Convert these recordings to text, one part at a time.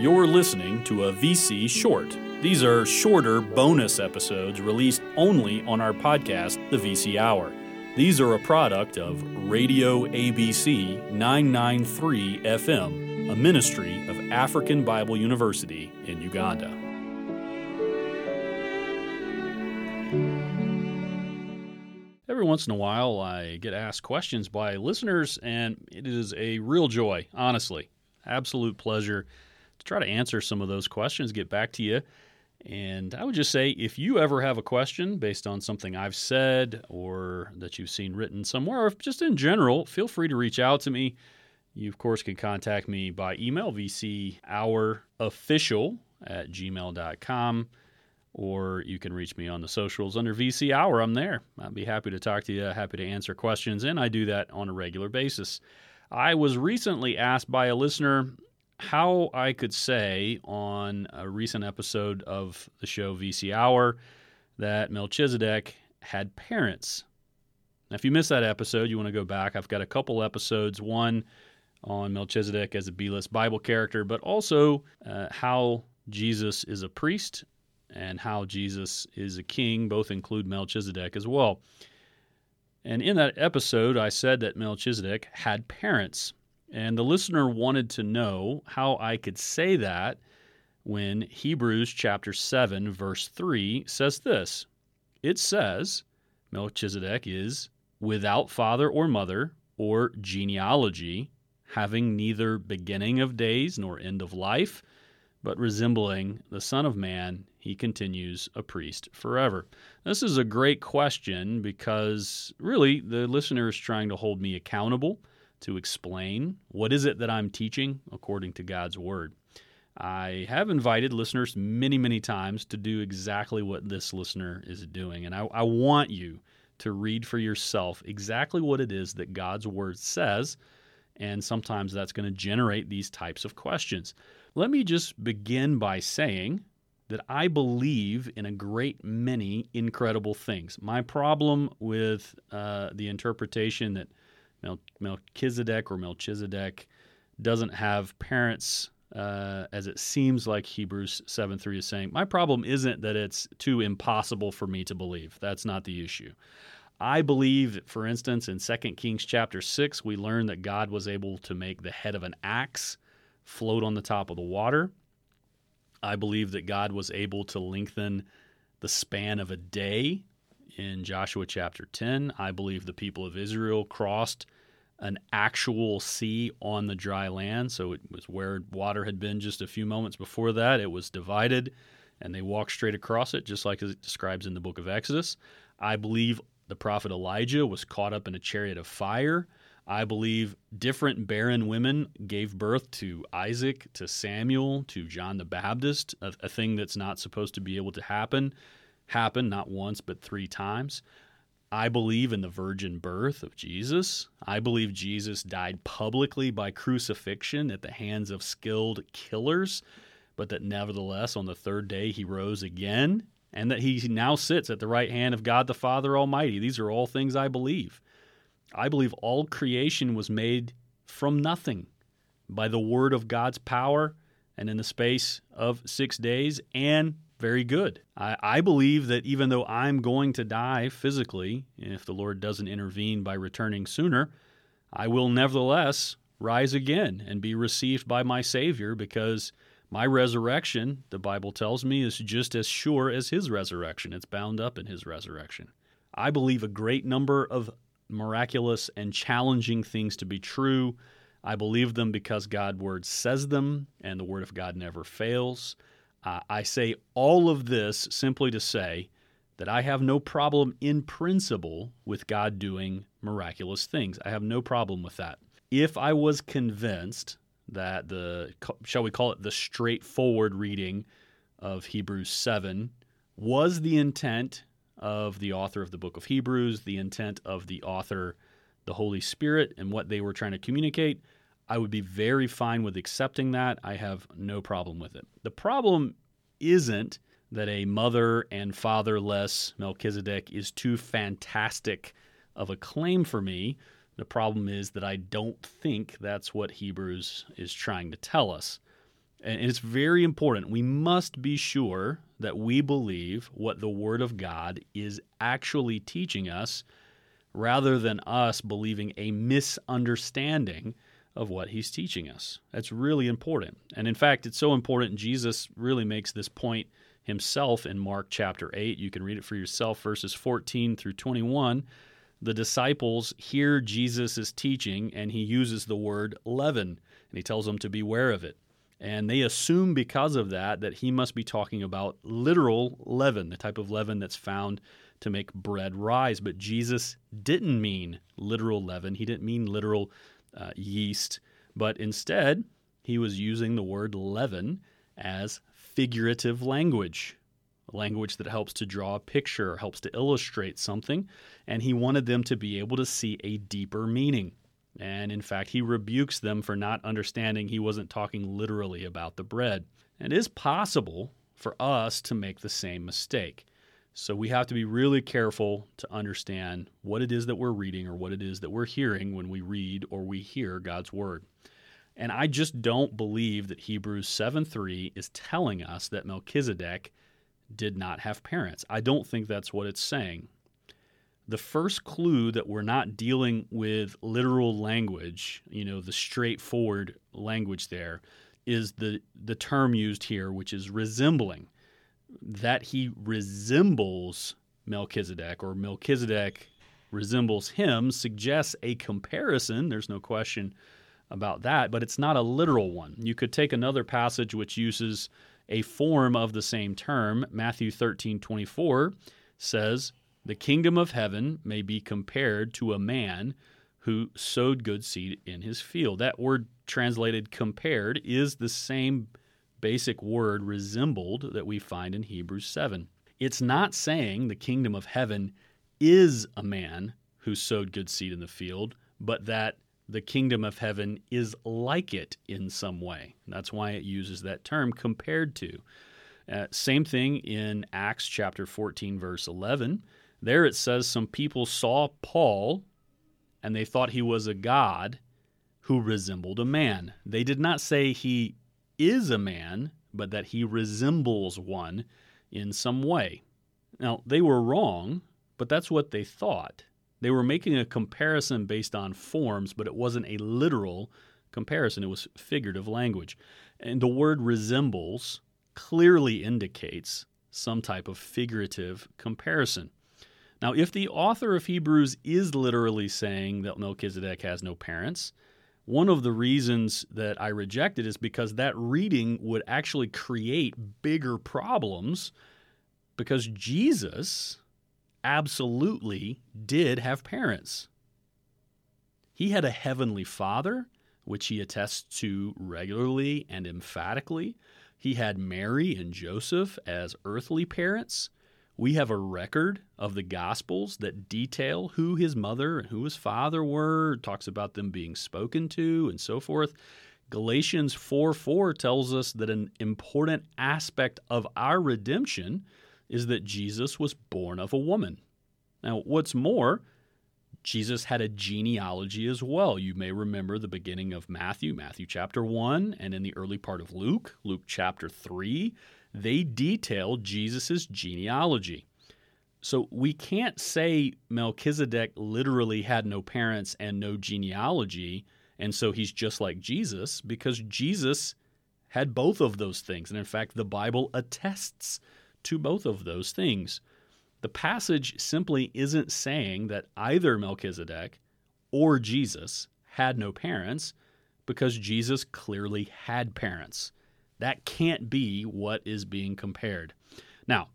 You're listening to a VC short. These are shorter bonus episodes released only on our podcast, The VC Hour. These are a product of Radio ABC 993 FM, a ministry of African Bible University in Uganda. Every once in a while, I get asked questions by listeners, and it is a real joy, honestly. Absolute pleasure to try to answer some of those questions, get back to you. And I would just say if you ever have a question based on something I've said or that you've seen written somewhere, or just in general, feel free to reach out to me. You, of course, can contact me by email, vchourofficial at gmail.com, or you can reach me on the socials under VC Hour. I'm there. I'd be happy to talk to you, happy to answer questions, and I do that on a regular basis. I was recently asked by a listener how I could say on a recent episode of the show VC Hour that Melchizedek had parents. Now, if you missed that episode, you want to go back. I've got a couple episodes. One on Melchizedek as a B list Bible character, but also uh, how Jesus is a priest and how Jesus is a king. Both include Melchizedek as well. And in that episode, I said that Melchizedek had parents. And the listener wanted to know how I could say that when Hebrews chapter 7 verse 3 says this. It says Melchizedek is without father or mother or genealogy, having neither beginning of days nor end of life, but resembling the Son of Man, he continues a priest forever. This is a great question because really the listener is trying to hold me accountable to explain what is it that I'm teaching according to God's word. I have invited listeners many, many times to do exactly what this listener is doing. And I, I, want you to read for yourself exactly what it is that God's word says. And sometimes that's going to generate these types of questions. Let me just begin by saying that I believe in a great many incredible things. My problem with uh, the interpretation that Mel- Melchizedek or Melchizedek doesn't have parents, uh, as it seems like Hebrews 7 3 is saying. My problem isn't that it's too impossible for me to believe. That's not the issue. I believe, for instance, in 2 Kings chapter 6, we learn that God was able to make the head of an axe float on the top of the water. I believe that God was able to lengthen the span of a day in Joshua chapter 10. I believe the people of Israel crossed an actual sea on the dry land. So it was where water had been just a few moments before that. It was divided and they walked straight across it, just like it describes in the book of Exodus. I believe the prophet Elijah was caught up in a chariot of fire. I believe different barren women gave birth to Isaac, to Samuel, to John the Baptist, a, a thing that's not supposed to be able to happen happen not once but three times. I believe in the virgin birth of Jesus. I believe Jesus died publicly by crucifixion at the hands of skilled killers, but that nevertheless on the third day he rose again, and that he now sits at the right hand of God the Father Almighty. These are all things I believe. I believe all creation was made from nothing by the word of God's power and in the space of six days and very good. I, I, believe that even though I'm going to die physically, if the Lord doesn't intervene by returning sooner, I will nevertheless rise again and be received by my Savior because my resurrection, the Bible tells me, is just as sure as His resurrection. It's bound up in His resurrection. I believe a great number of miraculous and challenging things to be true. I believe them because God's word says them, and the word of God never fails. Uh, I say all of this simply to say that I have no problem in principle with God doing miraculous things. I have no problem with that. If I was convinced that the, shall we call it the straightforward reading of Hebrews 7 was the intent of the author of the book of Hebrews, the intent of the author, the Holy Spirit, and what they were trying to communicate, I would be very fine with accepting that. I have no problem with it. The problem isn't that a mother and fatherless Melchizedek is too fantastic of a claim for me. The problem is that I don't think that's what Hebrews is trying to tell us. And it's very important. We must be sure that we believe what the Word of God is actually teaching us rather than us believing a misunderstanding of what he's teaching us. That's really important. And in fact, it's so important, Jesus really makes this point himself in Mark chapter 8. You can read it for yourself, verses 14 through 21. The disciples hear Jesus' teaching, and he uses the word leaven, and he tells them to beware of it. And they assume because of that that he must be talking about literal leaven, the type of leaven that's found to make bread rise. But Jesus didn't mean literal leaven, he didn't mean literal uh, yeast, but instead, he was using the word leaven as figurative language, language that helps to draw a picture, helps to illustrate something, and he wanted them to be able to see a deeper meaning. And in fact, he rebukes them for not understanding he wasn't talking literally about the bread. And it is possible for us to make the same mistake. So we have to be really careful to understand what it is that we're reading or what it is that we're hearing when we read or we hear God's word. And I just don't believe that Hebrews 7:3 is telling us that Melchizedek did not have parents. I don't think that's what it's saying. The first clue that we're not dealing with literal language, you know, the straightforward language there, is the, the term used here, which is resembling that he resembles Melchizedek or Melchizedek resembles him suggests a comparison. There's no question about that, but it's not a literal one. You could take another passage which uses a form of the same term. Matthew 13 24 says, The kingdom of heaven may be compared to a man who sowed good seed in his field. That word translated compared is the same basic word resembled that we find in Hebrews 7. It's not saying the kingdom of heaven is a man who sowed good seed in the field, but that the kingdom of heaven is like it in some way. That's why it uses that term compared to. Uh, same thing in Acts chapter 14, verse 11. There it says some people saw Paul and they thought he was a god who resembled a man. They did not say he is a man, but that he resembles one in some way. Now, they were wrong, but that's what they thought. They were making a comparison based on forms, but it wasn't a literal comparison, it was figurative language. And the word resembles clearly indicates some type of figurative comparison. Now, if the author of Hebrews is literally saying that Melchizedek has no parents, one of the reasons that I reject it is because that reading would actually create bigger problems because Jesus absolutely did have parents. He had a heavenly father, which he attests to regularly and emphatically. He had Mary and Joseph as earthly parents. We have a record of the Gospels that detail who his mother and who his father were, talks about them being spoken to, and so forth. Galatians 4 4 tells us that an important aspect of our redemption is that Jesus was born of a woman. Now, what's more, Jesus had a genealogy as well. You may remember the beginning of Matthew, Matthew chapter 1, and in the early part of Luke, Luke chapter 3 they detail Jesus' genealogy. So we can't say Melchizedek literally had no parents and no genealogy, and so he's just like Jesus, because Jesus had both of those things. And in fact, the Bible attests to both of those things. The passage simply isn't saying that either Melchizedek or Jesus had no parents, because Jesus clearly had parents. That can't be what is being compared. Now,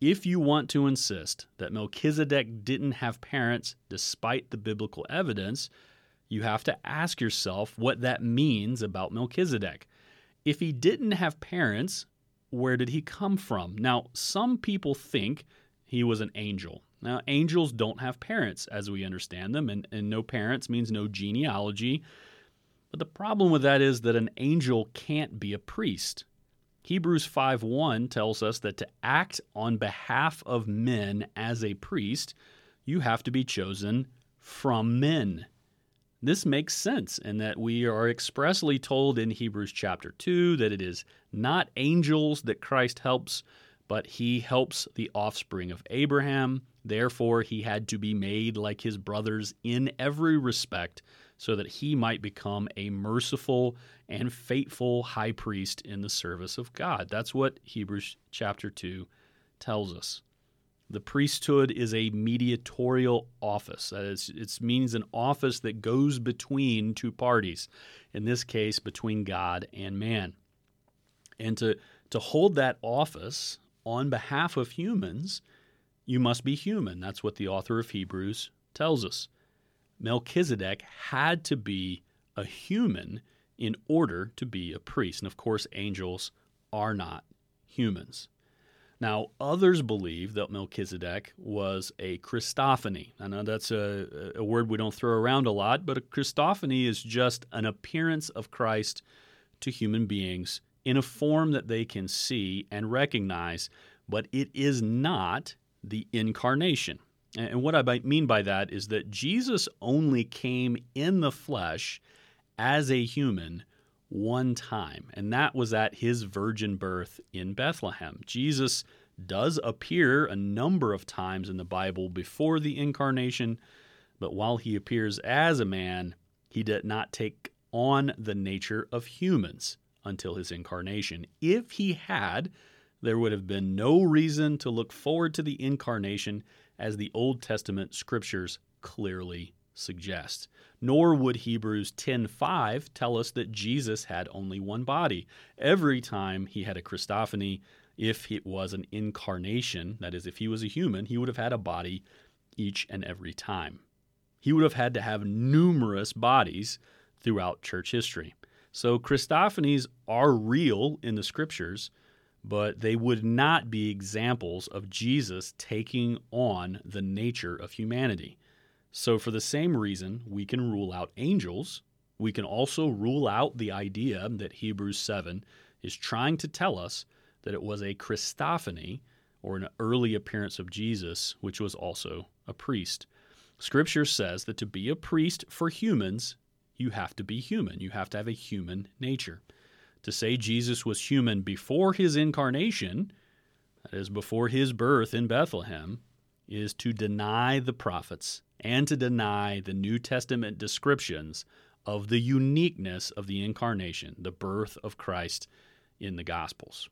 if you want to insist that Melchizedek didn't have parents despite the biblical evidence, you have to ask yourself what that means about Melchizedek. If he didn't have parents, where did he come from? Now, some people think he was an angel. Now, angels don't have parents as we understand them, and, and no parents means no genealogy. But the problem with that is that an angel can't be a priest. Hebrews 5:1 tells us that to act on behalf of men as a priest, you have to be chosen from men. This makes sense in that we are expressly told in Hebrews chapter 2 that it is not angels that Christ helps, but he helps the offspring of Abraham. Therefore, he had to be made like his brothers in every respect so that he might become a merciful and faithful high priest in the service of God. That's what Hebrews chapter 2 tells us. The priesthood is a mediatorial office. That is, it means an office that goes between two parties, in this case, between God and man. And to, to hold that office on behalf of humans, you must be human. That's what the author of Hebrews tells us. Melchizedek had to be a human in order to be a priest. And of course, angels are not humans. Now, others believe that Melchizedek was a Christophany. I know that's a, a, word we don't throw around a lot, but a Christophany is just an appearance of Christ to human beings in a form that they can see and recognize, but it is not the incarnation. And what I mean by that is that Jesus only came in the flesh as a human one time, and that was at his virgin birth in Bethlehem. Jesus does appear a number of times in the Bible before the incarnation, but while he appears as a man, he did not take on the nature of humans until his incarnation. If he had, there would have been no reason to look forward to the incarnation as the Old Testament scriptures clearly suggest. Nor would Hebrews 10:5 tell us that Jesus had only one body. Every time he had a Christophany, if it was an incarnation, that is if he was a human, he would have had a body each and every time. He would have had to have numerous bodies throughout church history. So Christophanies are real in the scriptures, but they would not be examples of Jesus taking on the nature of humanity. So, for the same reason, we can rule out angels. We can also rule out the idea that Hebrews 7 is trying to tell us that it was a Christophany, or an early appearance of Jesus, which was also a priest. Scripture says that to be a priest for humans, you have to be human. You have to have a human nature. To say Jesus was human before his incarnation, that is, before his birth in Bethlehem, is to deny the prophets and to deny the New Testament descriptions of the uniqueness of the incarnation, the birth of Christ in the Gospels.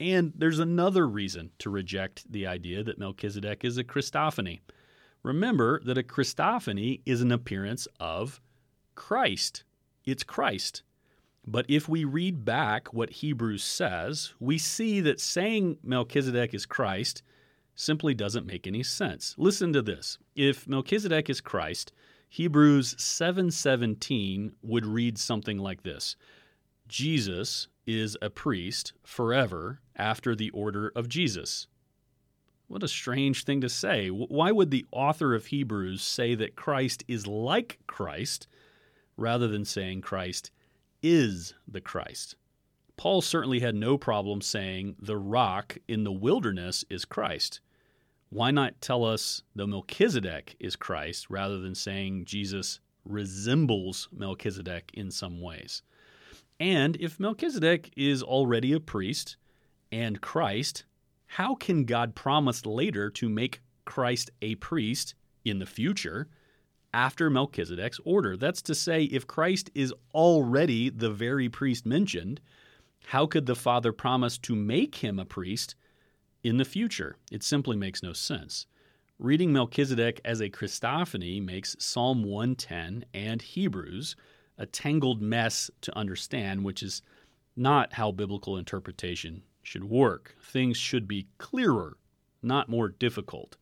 And there's another reason to reject the idea that Melchizedek is a Christophany. Remember that a Christophany is an appearance of Christ. It's Christ. But if we read back what Hebrews says, we see that saying Melchizedek is Christ simply doesn't make any sense. Listen to this. If Melchizedek is Christ, Hebrews 7:17 would read something like this. Jesus is a priest forever after the order of Jesus. What a strange thing to say. Why would the author of Hebrews say that Christ is like Christ rather than saying Christ is the Christ? Paul certainly had no problem saying the rock in the wilderness is Christ. Why not tell us the Melchizedek is Christ rather than saying Jesus resembles Melchizedek in some ways? And if Melchizedek is already a priest and Christ, how can God promise later to make Christ a priest in the future after Melchizedek's order? That's to say, if Christ is already the very priest mentioned, how could the Father promise to make him a priest in the future? It simply makes no sense. Reading Melchizedek as a Christophany makes Psalm 110 and Hebrews a tangled mess to understand, which is not how biblical interpretation should work. Things should be clearer, not more difficult.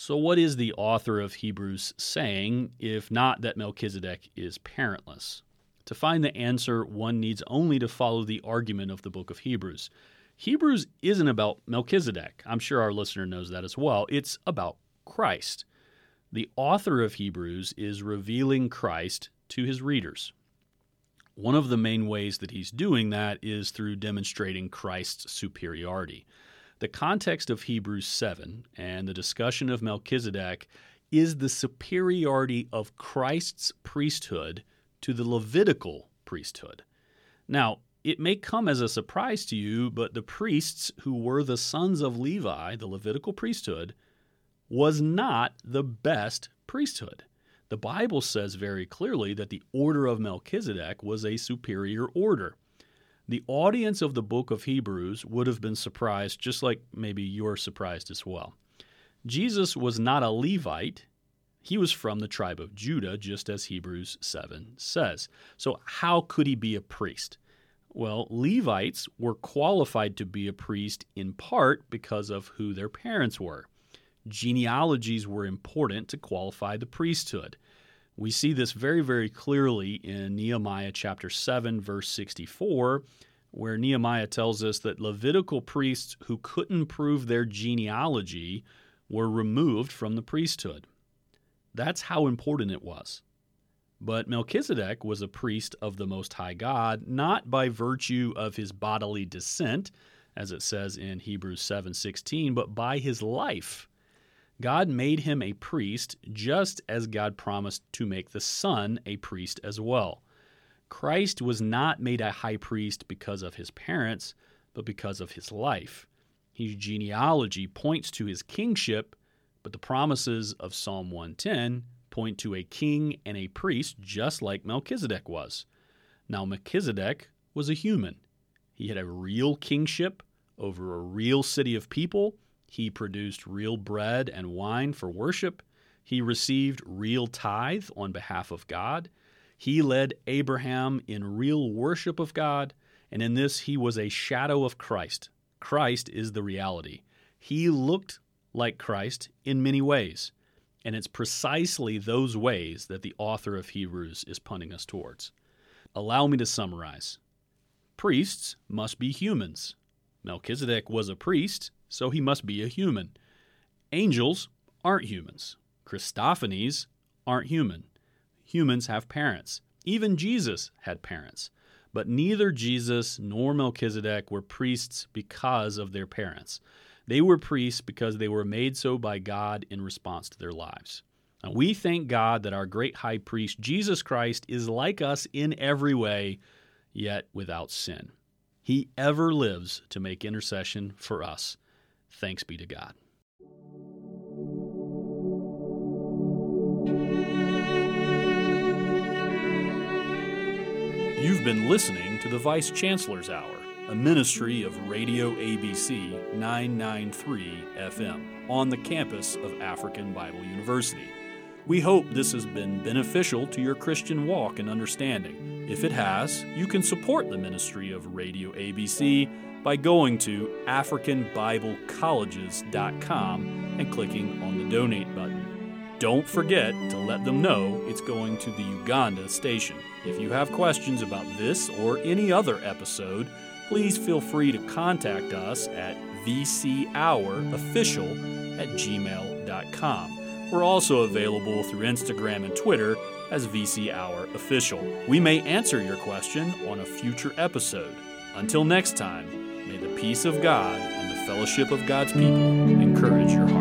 So, what is the author of Hebrews saying, if not that Melchizedek is parentless? To find the answer, one needs only to follow the argument of the book of Hebrews. Hebrews isn't about Melchizedek. I'm sure our listener knows that as well. It's about Christ. The author of Hebrews is revealing Christ to his readers. One of the main ways that he's doing that is through demonstrating Christ's superiority. The context of Hebrews 7 and the discussion of Melchizedek is the superiority of Christ's priesthood to the Levitical priesthood. Now, it may come as a surprise to you, but the priests who were the sons of Levi, the Levitical priesthood, was not the best priesthood. The Bible says very clearly that the order of Melchizedek was a superior order. The audience of the book of Hebrews would have been surprised, just like maybe you're surprised as well. Jesus was not a Levite. He was from the tribe of Judah, just as Hebrews 7 says. So, how could he be a priest? Well, Levites were qualified to be a priest in part because of who their parents were. Genealogies were important to qualify the priesthood. We see this very, very clearly in Nehemiah chapter 7, verse 64, where Nehemiah tells us that Levitical priests who couldn't prove their genealogy were removed from the priesthood. That's how important it was. But Melchizedek was a priest of the Most High God, not by virtue of his bodily descent, as it says in Hebrews 7:16, but by his life. God made him a priest just as God promised to make the Son a priest as well. Christ was not made a high priest because of his parents, but because of his life. His genealogy points to his kingship, but the promises of Psalm 110 point to a king and a priest just like Melchizedek was. Now, Melchizedek was a human. He had a real kingship over a real city of people he produced real bread and wine for worship. He received real tithe on behalf of God. He led Abraham in real worship of God, and in this he was a shadow of Christ. Christ is the reality. He looked like Christ in many ways, and it's precisely those ways that the author of Hebrews is punting us towards. Allow me to summarize. Priests must be humans. Melchizedek was a priest, so he must be a human. Angels aren't humans. Christophanies aren't human. Humans have parents. Even Jesus had parents. But neither Jesus nor Melchizedek were priests because of their parents. They were priests because they were made so by God in response to their lives. We thank God that our great high priest, Jesus Christ, is like us in every way, yet without sin. He ever lives to make intercession for us. Thanks be to God. You've been listening to the Vice Chancellor's Hour, a ministry of Radio ABC 993 FM on the campus of African Bible University. We hope this has been beneficial to your Christian walk and understanding. If it has, you can support the ministry of Radio ABC by going to AfricanBibleColleges.com and clicking on the donate button. Don't forget to let them know it's going to the Uganda station. If you have questions about this or any other episode, please feel free to contact us at vchourofficial at gmail.com. We're also available through Instagram and Twitter as VC Hour Official. We may answer your question on a future episode. Until next time, may the peace of God and the fellowship of God's people encourage your heart.